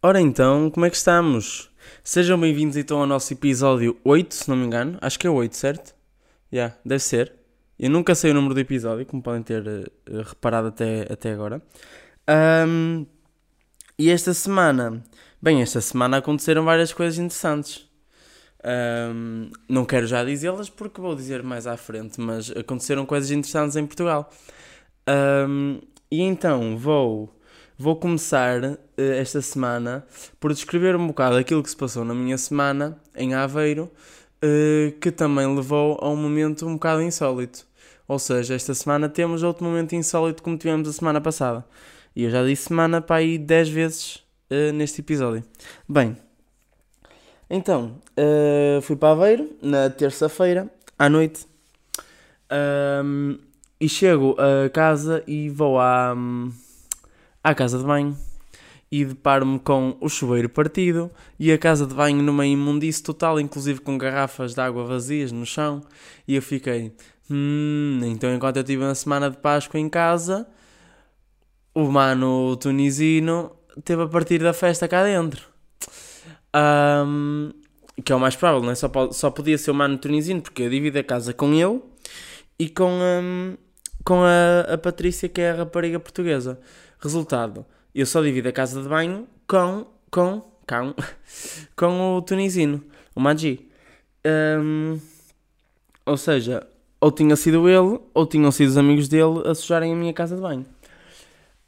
Ora então, como é que estamos? Sejam bem-vindos então ao nosso episódio 8, se não me engano. Acho que é 8, certo? Já, yeah, deve ser. Eu nunca sei o número do episódio, como podem ter uh, reparado até, até agora. Um, e esta semana, bem, esta semana aconteceram várias coisas interessantes. Um, não quero já dizê-las porque vou dizer mais à frente, mas aconteceram coisas interessantes em Portugal. Um, e então vou, vou começar uh, esta semana por descrever um bocado aquilo que se passou na minha semana em Aveiro, uh, que também levou a um momento um bocado insólito. Ou seja, esta semana temos outro momento insólito como tivemos a semana passada. E eu já disse semana para aí 10 vezes uh, neste episódio. Bem, então, fui para Aveiro na terça-feira à noite um, e chego a casa e vou à, à casa de banho e deparo-me com o chuveiro partido e a casa de banho numa imundice total, inclusive com garrafas de água vazias no chão. E eu fiquei, hum, então enquanto eu tive uma semana de Páscoa em casa, o mano tunisino teve a partir da festa cá dentro. Um, que é o mais provável, não é? Só, só podia ser o Mano Tunisino, porque eu divido a casa com ele e com, um, com a, a Patrícia, que é a rapariga portuguesa. Resultado, eu só divido a casa de banho com, com, com, com o tunisino, o Magi. Um, ou seja, ou tinha sido ele, ou tinham sido os amigos dele a sujarem a minha casa de banho.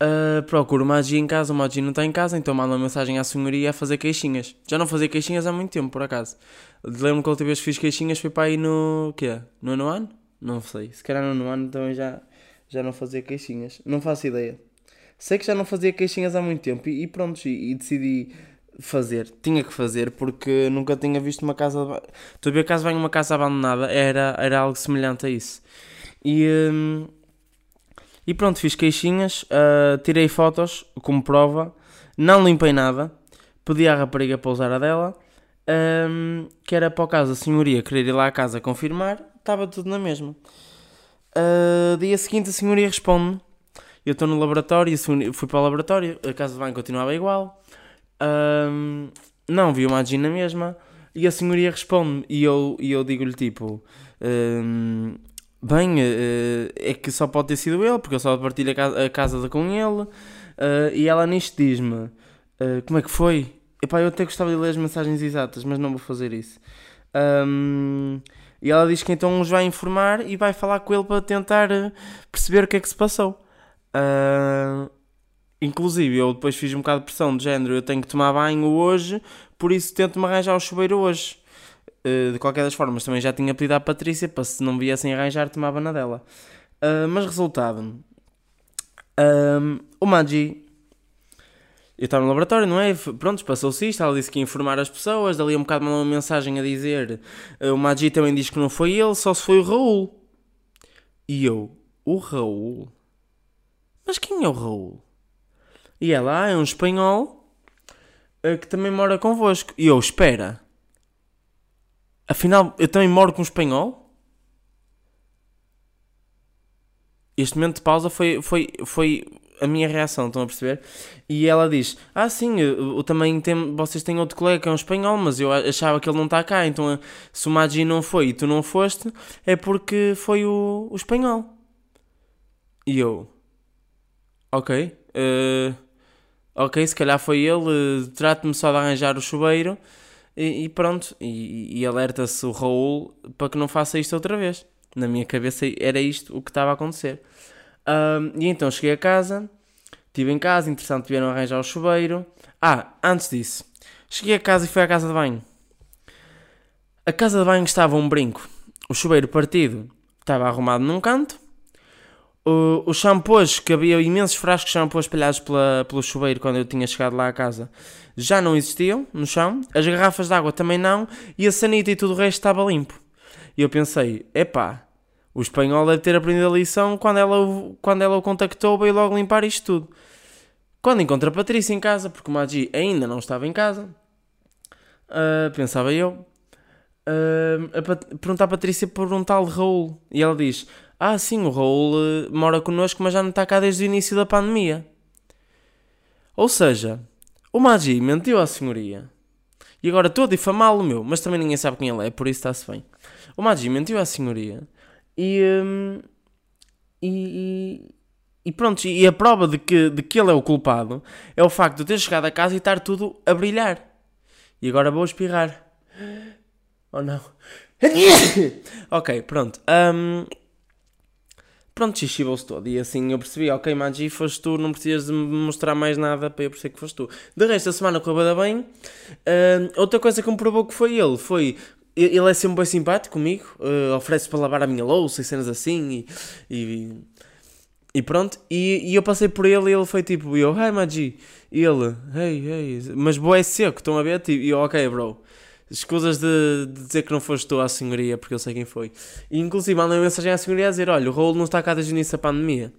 Uh, procuro o Magi em casa, o Magi não está em casa, então mando uma mensagem à senhoria a fazer queixinhas. Já não fazia queixinhas há muito tempo, por acaso. Lembro que a última vez que fiz queixinhas foi para aí no. quê? No ano? Não sei. Se calhar no ano também já, já não fazia queixinhas. Não faço ideia. Sei que já não fazia queixinhas há muito tempo e, e pronto, e, e, decidi fazer. Tinha que fazer porque nunca tinha visto uma casa. Estou a ver caso venha uma casa abandonada, era, era algo semelhante a isso. E. Hum, e pronto, fiz queixinhas, uh, tirei fotos como prova, não limpei nada, pedi à rapariga para usar a dela, um, que era para o caso a senhoria querer ir lá à casa confirmar, estava tudo na mesma. Uh, dia seguinte a senhoria responde-me, eu estou no laboratório, fui para o laboratório, a casa de banho continuava igual, um, não vi uma na mesma, e a senhoria responde-me, e eu, e eu digo-lhe tipo, um, Bem, uh, é que só pode ter sido ele, porque eu só partilho a casa, a casa com ele. Uh, e ela nisto diz-me: uh, Como é que foi? Epá, eu até gostava de ler as mensagens exatas, mas não vou fazer isso. Um, e ela diz que então os vai informar e vai falar com ele para tentar perceber o que é que se passou. Uh, inclusive, eu depois fiz um bocado de pressão de género: eu tenho que tomar banho hoje, por isso tento-me arranjar o chuveiro hoje. Uh, de qualquer das formas, também já tinha pedido à Patrícia para se não viessem arranjar, tomava na dela. Uh, mas resultado, o Magi, eu estava no laboratório, não é? Pronto, passou-se isto, ela disse que ia informar as pessoas, dali um bocado mandou uma mensagem a dizer, o Magi também diz que não foi ele, só se foi o Raul. E eu, o Raul? Mas quem é o Raul? E ela, ah, é um espanhol que também mora convosco. E eu, espera Afinal, eu também moro com um espanhol? Este momento de pausa foi, foi, foi a minha reação, estão a perceber? E ela diz: Ah, sim, eu, eu também tem, vocês têm outro colega que é um espanhol, mas eu achava que ele não está cá, então se o Magi não foi e tu não foste, é porque foi o, o espanhol. E eu: Ok, uh, ok, se calhar foi ele, uh, trate-me só de arranjar o chuveiro e, e pronto, e, e alerta-se o Raul para que não faça isto outra vez. Na minha cabeça era isto o que estava a acontecer. Um, e então cheguei a casa, estive em casa, interessante, vieram arranjar o chuveiro. Ah, antes disso, cheguei a casa e fui à casa de banho. A casa de banho estava um brinco. O chuveiro partido estava arrumado num canto. Os shampoos, que havia imensos frascos de shampoo espalhados pela, pelo chuveiro quando eu tinha chegado lá à casa, já não existiam no chão, as garrafas de água também não, e a sanita e tudo o resto estava limpo. E eu pensei, epá, o espanhol deve ter aprendido a lição quando ela, quando ela o contactou, veio logo limpar isto tudo. Quando encontro a Patrícia em casa, porque o Magi ainda não estava em casa, uh, pensava eu, uh, a perguntar à Patrícia por um tal Raul. E ela diz: Ah, sim, o Raul uh, mora connosco, mas já não está cá desde o início da pandemia. Ou seja, o Magi mentiu à senhoria. E agora estou a difamá-lo, meu. Mas também ninguém sabe quem ele é, por isso está-se bem. O Magi mentiu à senhoria. E, hum, e, e, e pronto, e a prova de que, de que ele é o culpado é o facto de ter chegado a casa e estar tudo a brilhar. E agora vou espirrar. Oh não. ok, pronto. Um, pronto, xixi-se todo. E assim eu percebi, ok, Magi, foste tu, não precisas de me mostrar mais nada para eu perceber que foste tu. De resto, a semana correu bem. Uh, outra coisa que me provou que foi ele foi. Ele é sempre bem simpático comigo, uh, oferece para lavar a minha louça e cenas assim. E, e, e pronto, e, e, eu passei por ele e ele foi tipo, eu, hi Magi. E ele, hey, hey, mas boa é seco, estão a ver? E eu, ok, bro. Escusas de, de, dizer que não foste tu à senhoria, porque eu sei quem foi. E inclusive mandei uma mensagem à senhoria a dizer: Olha, o Raul não está cá desde o início da pandemia.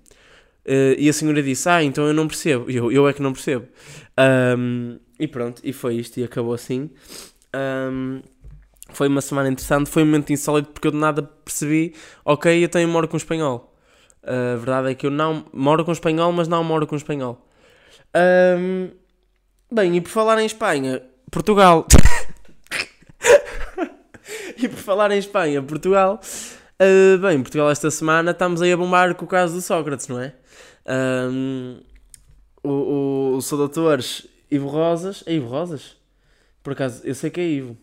Uh, e a senhora disse: Ah, então eu não percebo. Eu, eu é que não percebo. Um, e pronto, e foi isto, e acabou assim. Um, foi uma semana interessante, foi um momento insólito porque eu de nada percebi: Ok, eu tenho moro com espanhol. Uh, a verdade é que eu não moro com espanhol, mas não moro com espanhol. Um, bem, e por falar em Espanha, Portugal. e por falar em Espanha, Portugal. Uh, bem, Portugal esta semana estamos aí a bombar com o caso do Sócrates, não é? Um, o, o, o seu doutor Ivo Rosas. É Ivo Rosas? Por acaso, eu sei que é Ivo.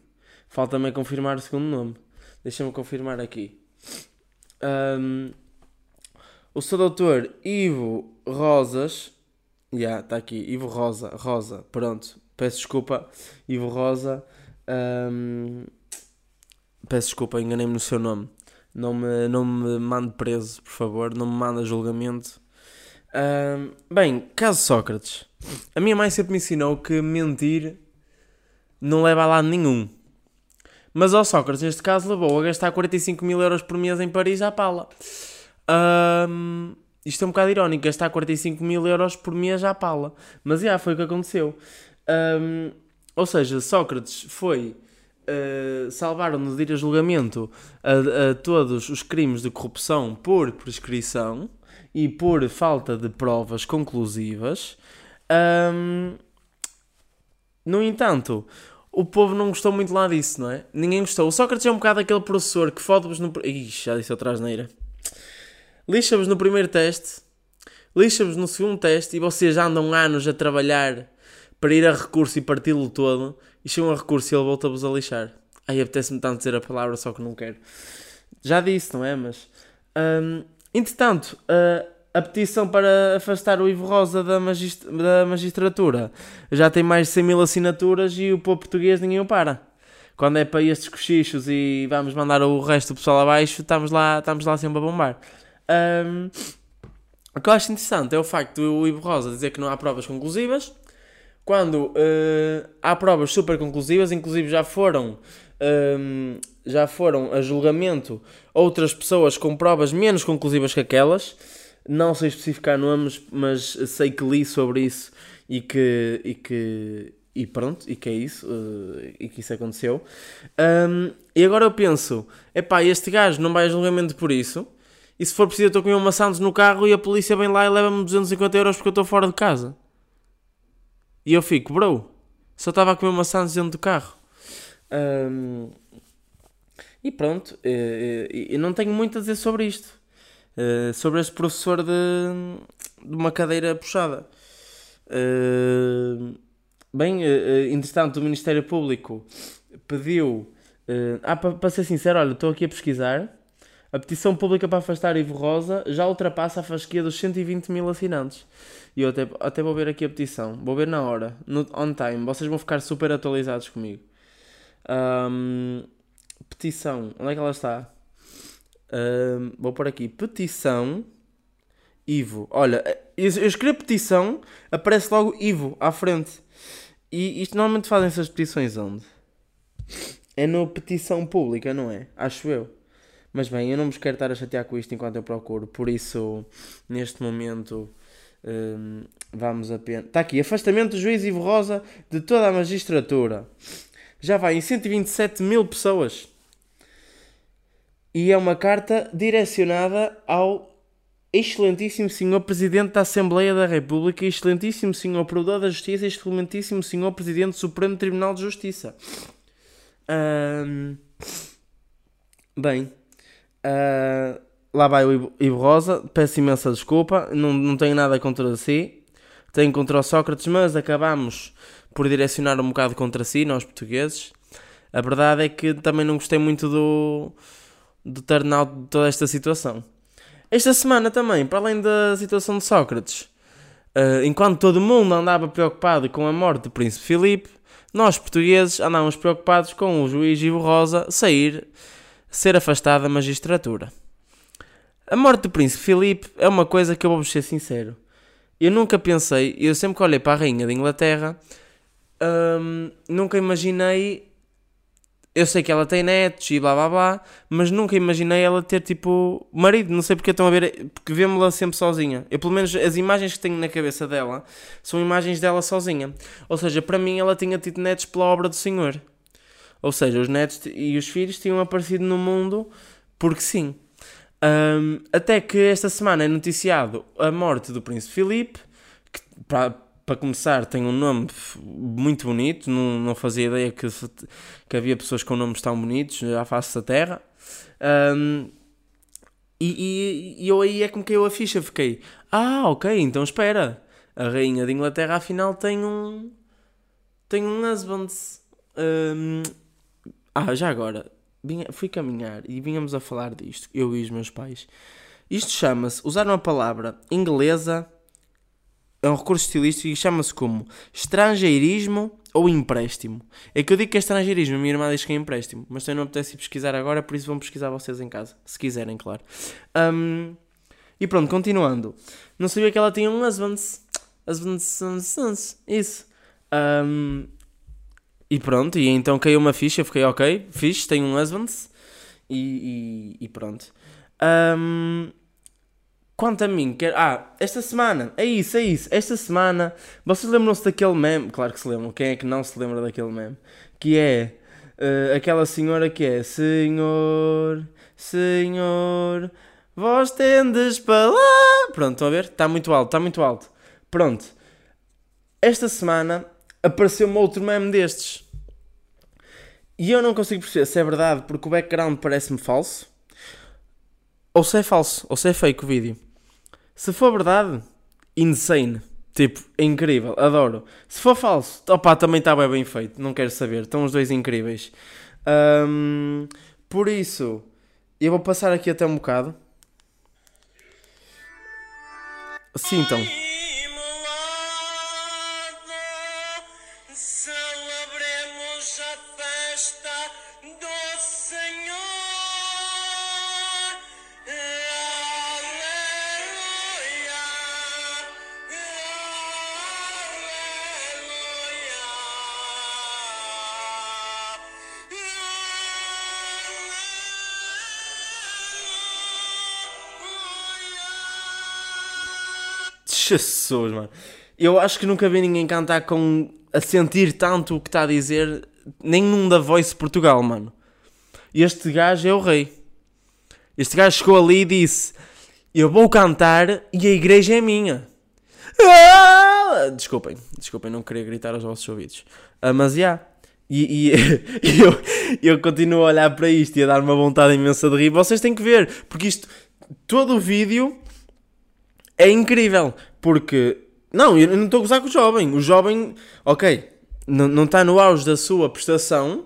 Falta-me confirmar o segundo nome. Deixa-me confirmar aqui. Um, o seu doutor Ivo Rosas. Já, yeah, está aqui. Ivo Rosa. Rosa. Pronto. Peço desculpa. Ivo Rosa. Um, Peço desculpa, enganei-me no seu nome. Não me, não me mande preso, por favor. Não me mande a julgamento. Uh, bem, caso Sócrates. A minha mãe sempre me ensinou que mentir não leva a lado nenhum. Mas ao Sócrates, neste caso, levou a gastar 45 mil euros por mês em Paris à pala. Um, isto é um bocado irónico, gastar 45 mil euros por mês à pala. Mas já, foi o que aconteceu. Um, ou seja, Sócrates foi uh, salvaram-no de ir a julgamento a, a, todos os crimes de corrupção por prescrição e por falta de provas conclusivas. Um, no entanto, o povo não gostou muito lá disso, não é? Ninguém gostou. O Sócrates é um bocado aquele professor que fode-vos no. Ixi, já disse. Lixa-vos no primeiro teste, lixa-vos no segundo teste e vocês andam anos a trabalhar para ir a recurso e parti-lo todo e chegam a recurso e ele volta-vos a lixar. Aí apetece-me tanto dizer a palavra, só que não quero. Já disse, não é? Mas. Um, entretanto, uh, a petição para afastar o Ivo Rosa da, magist da magistratura já tem mais de 100 mil assinaturas e o povo português ninguém o para. Quando é para estes cochichos e vamos mandar o resto do pessoal abaixo, estamos lá, estamos lá sempre a bombar. Um, o que eu acho interessante é o facto do Ivo Rosa dizer que não há provas conclusivas quando uh, há provas super conclusivas, inclusive já foram, um, já foram a julgamento outras pessoas com provas menos conclusivas que aquelas. Não sei especificar nomes, mas sei que li sobre isso e que, e que e pronto, e que é isso, uh, e que isso aconteceu. Um, e agora eu penso, epá, este gajo não vai a julgamento por isso, e se for preciso eu estou com uma Santos no carro e a polícia vem lá e leva-me 250 euros porque eu estou fora de casa. E eu fico, bro, só estava a comer maçãs dentro do carro. Um, e pronto, eu não tenho muito a dizer sobre isto. Uh, sobre este professor de, de uma cadeira puxada. Bem, entretanto, o Ministério Público pediu. ah, para ser sincero, olha, estou aqui a pesquisar. A petição pública para afastar Ivo Rosa já ultrapassa a fasquia dos 120 mil assinantes. E eu até, até vou ver aqui a petição. Vou ver na hora, no on time. Vocês vão ficar super atualizados comigo. Um, petição, onde é que ela está? Um, vou por aqui. Petição Ivo. Olha, eu escrevo petição, aparece logo Ivo à frente. E isto normalmente fazem essas petições onde? É no petição pública, não é? Acho eu. Mas bem, eu não me quero estar a chatear com isto enquanto eu procuro, por isso, neste momento, hum, vamos apenas. Está aqui: afastamento do juiz Ivo Rosa de toda a magistratura. Já vai em 127 mil pessoas. E é uma carta direcionada ao Excelentíssimo Senhor Presidente da Assembleia da República, Excelentíssimo Senhor Provedor da Justiça, Excelentíssimo Senhor Presidente do Supremo Tribunal de Justiça. Ahm, bem, ah, lá vai o Ivo- Rosa, peço imensa desculpa, não, não tenho nada contra si, tenho contra o Sócrates, mas acabamos por direcionar um bocado contra si, nós portugueses. A verdade é que também não gostei muito do, do turnout de toda esta situação. Esta semana também, para além da situação de Sócrates, eh, enquanto todo mundo andava preocupado com a morte do Príncipe Filipe, nós portugueses andávamos preocupados com o juiz Ivo Rosa sair, ser afastado da magistratura. A morte do Príncipe Filipe é uma coisa que eu vou ser sincero. Eu nunca pensei, eu sempre que olhei para a Rainha de Inglaterra, hum, nunca imaginei eu sei que ela tem netos e blá blá blá, mas nunca imaginei ela ter tipo marido. Não sei porque estão a ver, porque vemos-la sempre sozinha. Eu, pelo menos, as imagens que tenho na cabeça dela são imagens dela sozinha. Ou seja, para mim, ela tinha tido netos pela obra do Senhor. Ou seja, os netos e os filhos tinham aparecido no mundo porque sim. Ahm, até que esta semana é noticiado a morte do Príncipe Filipe, que para, para começar tem um nome muito bonito, não, não fazia ideia que, que havia pessoas com nomes tão bonitos à face da terra. Ahm, e, e- e eu aí é que me caiu a ficha, fiquei, ah, ok, então espera, a rainha de Inglaterra afinal tem um, tem um husband. Ahm, ah, já agora, vinha- fui caminhar e vínhamos a falar disto, eu e os meus pais. Isto chama-se, usaram a palavra inglesa, é um recurso estilístico e chama-se como estrangeirismo ou empréstimo. É que eu digo que é estrangeirismo, a minha irmã diz que é empréstimo, mas eu não apetece pesquisar agora, por isso vão pesquisar vocês em casa, se quiserem, claro. Ahm, e pronto, continuando. Não sabia que ela tinha um husband. Husband, isso. Ahm, e pronto, e então caiu uma ficha, eu fiquei ok, fixe, tenho um husband. E, e, e pronto. Ahm, quanto a mim, ah, esta semana, é isso, é isso. Esta semana, vocês lembram-se daquele meme? Claro que se lembram, quem é que não se lembra daquele meme? Que é eh, aquela senhora que é Senhor, Senhor, vós tendes para lá. Pronto, estão a ver? Está muito alto, está muito alto. Pronto. Esta semana apareceu-me outro meme destes. E eu não consigo perceber se é verdade porque o background parece-me falso. Ou se é falso, ou se é fake o vídeo. Se for verdade, insane. Tipo, é incrível, adoro. Se for falso, opá, também está bem, feito. Não quero saber, estão os dois incríveis. Ahm, por isso, eu vou passar aqui até um bocado. Sintam. Celebremos Jesus, mano. Eu acho que nunca vi ninguém cantar com. a sentir tanto o que está a dizer, nem num da Voice Portugal, mano. Este gajo é o rei. Este gajo chegou ali e disse: Eu vou cantar e a igreja é minha. Ah! Desculpem, desculpem, não queria gritar aos vossos ouvidos. Ah, mas já. E, e eu, eu continuo a olhar para isto e a dar uma vontade imensa de rir. Vocês têm que ver, porque isto, todo o vídeo é incrível. Porque, não, eu não estou a gozar com o jovem. O jovem, ok, não está no auge da sua prestação,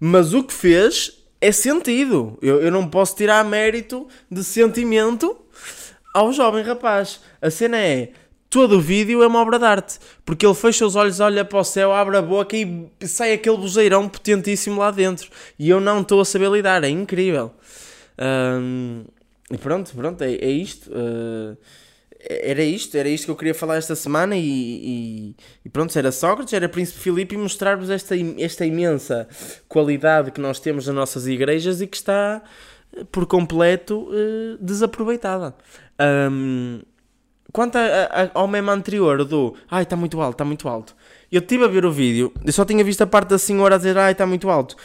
mas o que fez é sentido. Eu, eu não posso tirar mérito de sentimento ao jovem rapaz. A cena é. Todo o vídeo é uma obra de arte. Porque ele fecha os olhos, olha para o céu, abre a boca e sai aquele buzeirão potentíssimo lá dentro. E eu não estou a saber lidar. É incrível. Ahm, e pronto, pronto, é, é isto. Ah, era isto, era isto que eu queria falar esta semana e, e, e pronto, era Sócrates, era Príncipe Filipe e mostrar-vos esta, esta imensa qualidade que nós temos nas nossas igrejas e que está eh, por completo eh, desaproveitada. Ahm, quanto a- a- ao meme anterior do ai, está muito alto, está muito alto. Eu estive a ver o vídeo, eu só tinha visto a parte da senhora a dizer ai, está muito alto.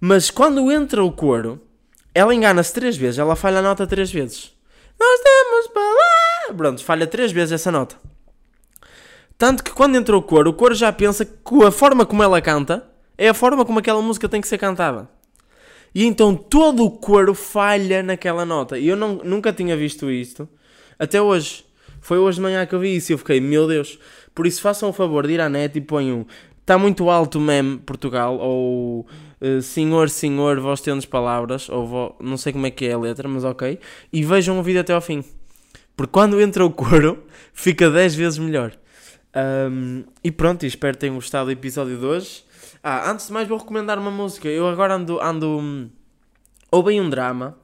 Mas quando entra o coro, ela engana-se três vezes, ela falha a nota três vezes. nós temos palavras. Pronto, falha três vezes essa nota. Tanto que quando entra o coro, o coro já pensa que a forma como ela canta é a forma como aquela música tem que ser cantada. E então todo o coro falha naquela nota. E eu não, nunca tinha visto isto. Até hoje. Foi hoje de manhã que eu vi isso e eu fiquei, meu Deus. Por isso façam o favor de ir à net e ponham Está muito alto meme Portugal ou eh, Senhor, Senhor, vós tendes palavras ou vo- não sei como é que é a letra, mas ok. E vejam o vídeo até ao fim. Porque quando entra o coro, fica 10 vezes melhor. Ahm, e pronto, espero que tenham gostado do episódio de hoje. Ah, antes de mais vou recomendar uma música. Eu agora ando... ando hum, Houve aí um drama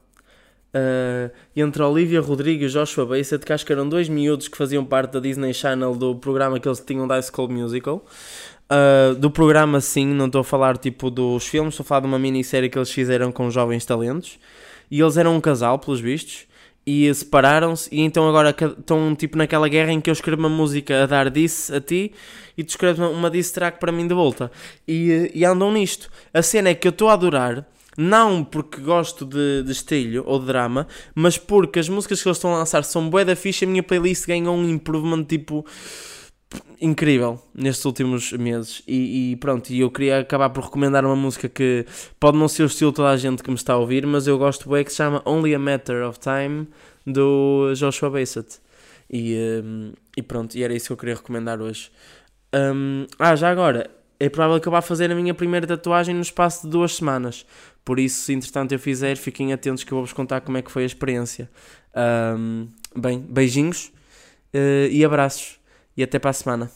ah, entre Olivia Rodrigo e Joshua Bassett, que acho que eram dois miúdos que faziam parte da Disney Channel do programa que eles tinham da High School Musical. Ah, do programa sim, não estou a falar tipo dos filmes, estou a falar de uma minissérie que eles fizeram com jovens talentos. E eles eram um casal, pelos vistos, e separaram-se, e então agora estão tipo naquela guerra em que eu escrevo uma música a dar disse a ti e tu escreves uma, uma diss track para mim de volta. E, e andam nisto. A cena é que eu estou a adorar, não porque gosto de, de ou de drama, mas porque as músicas que eles estão a lançar são bué da ficha, a minha playlist ganhou um improvement tipo incrível nestes últimos meses. E, e pronto, e eu queria acabar por recomendar uma música que pode não ser o estilo de toda a gente que me está a ouvir, mas eu gosto bem que se chama Only a Matter of Time do Joshua Bassett. E, hum, e pronto, e era isso que eu queria recomendar hoje. Hum, ah, já agora é provável que vá fazer a minha primeira tatuagem no espaço de duas semanas. Por isso, se entretanto eu fizer, fiquem atentos que eu vou-vos contar como é que foi a experiência. Hum, bem, beijinhos eh, e abraços e até para a semana.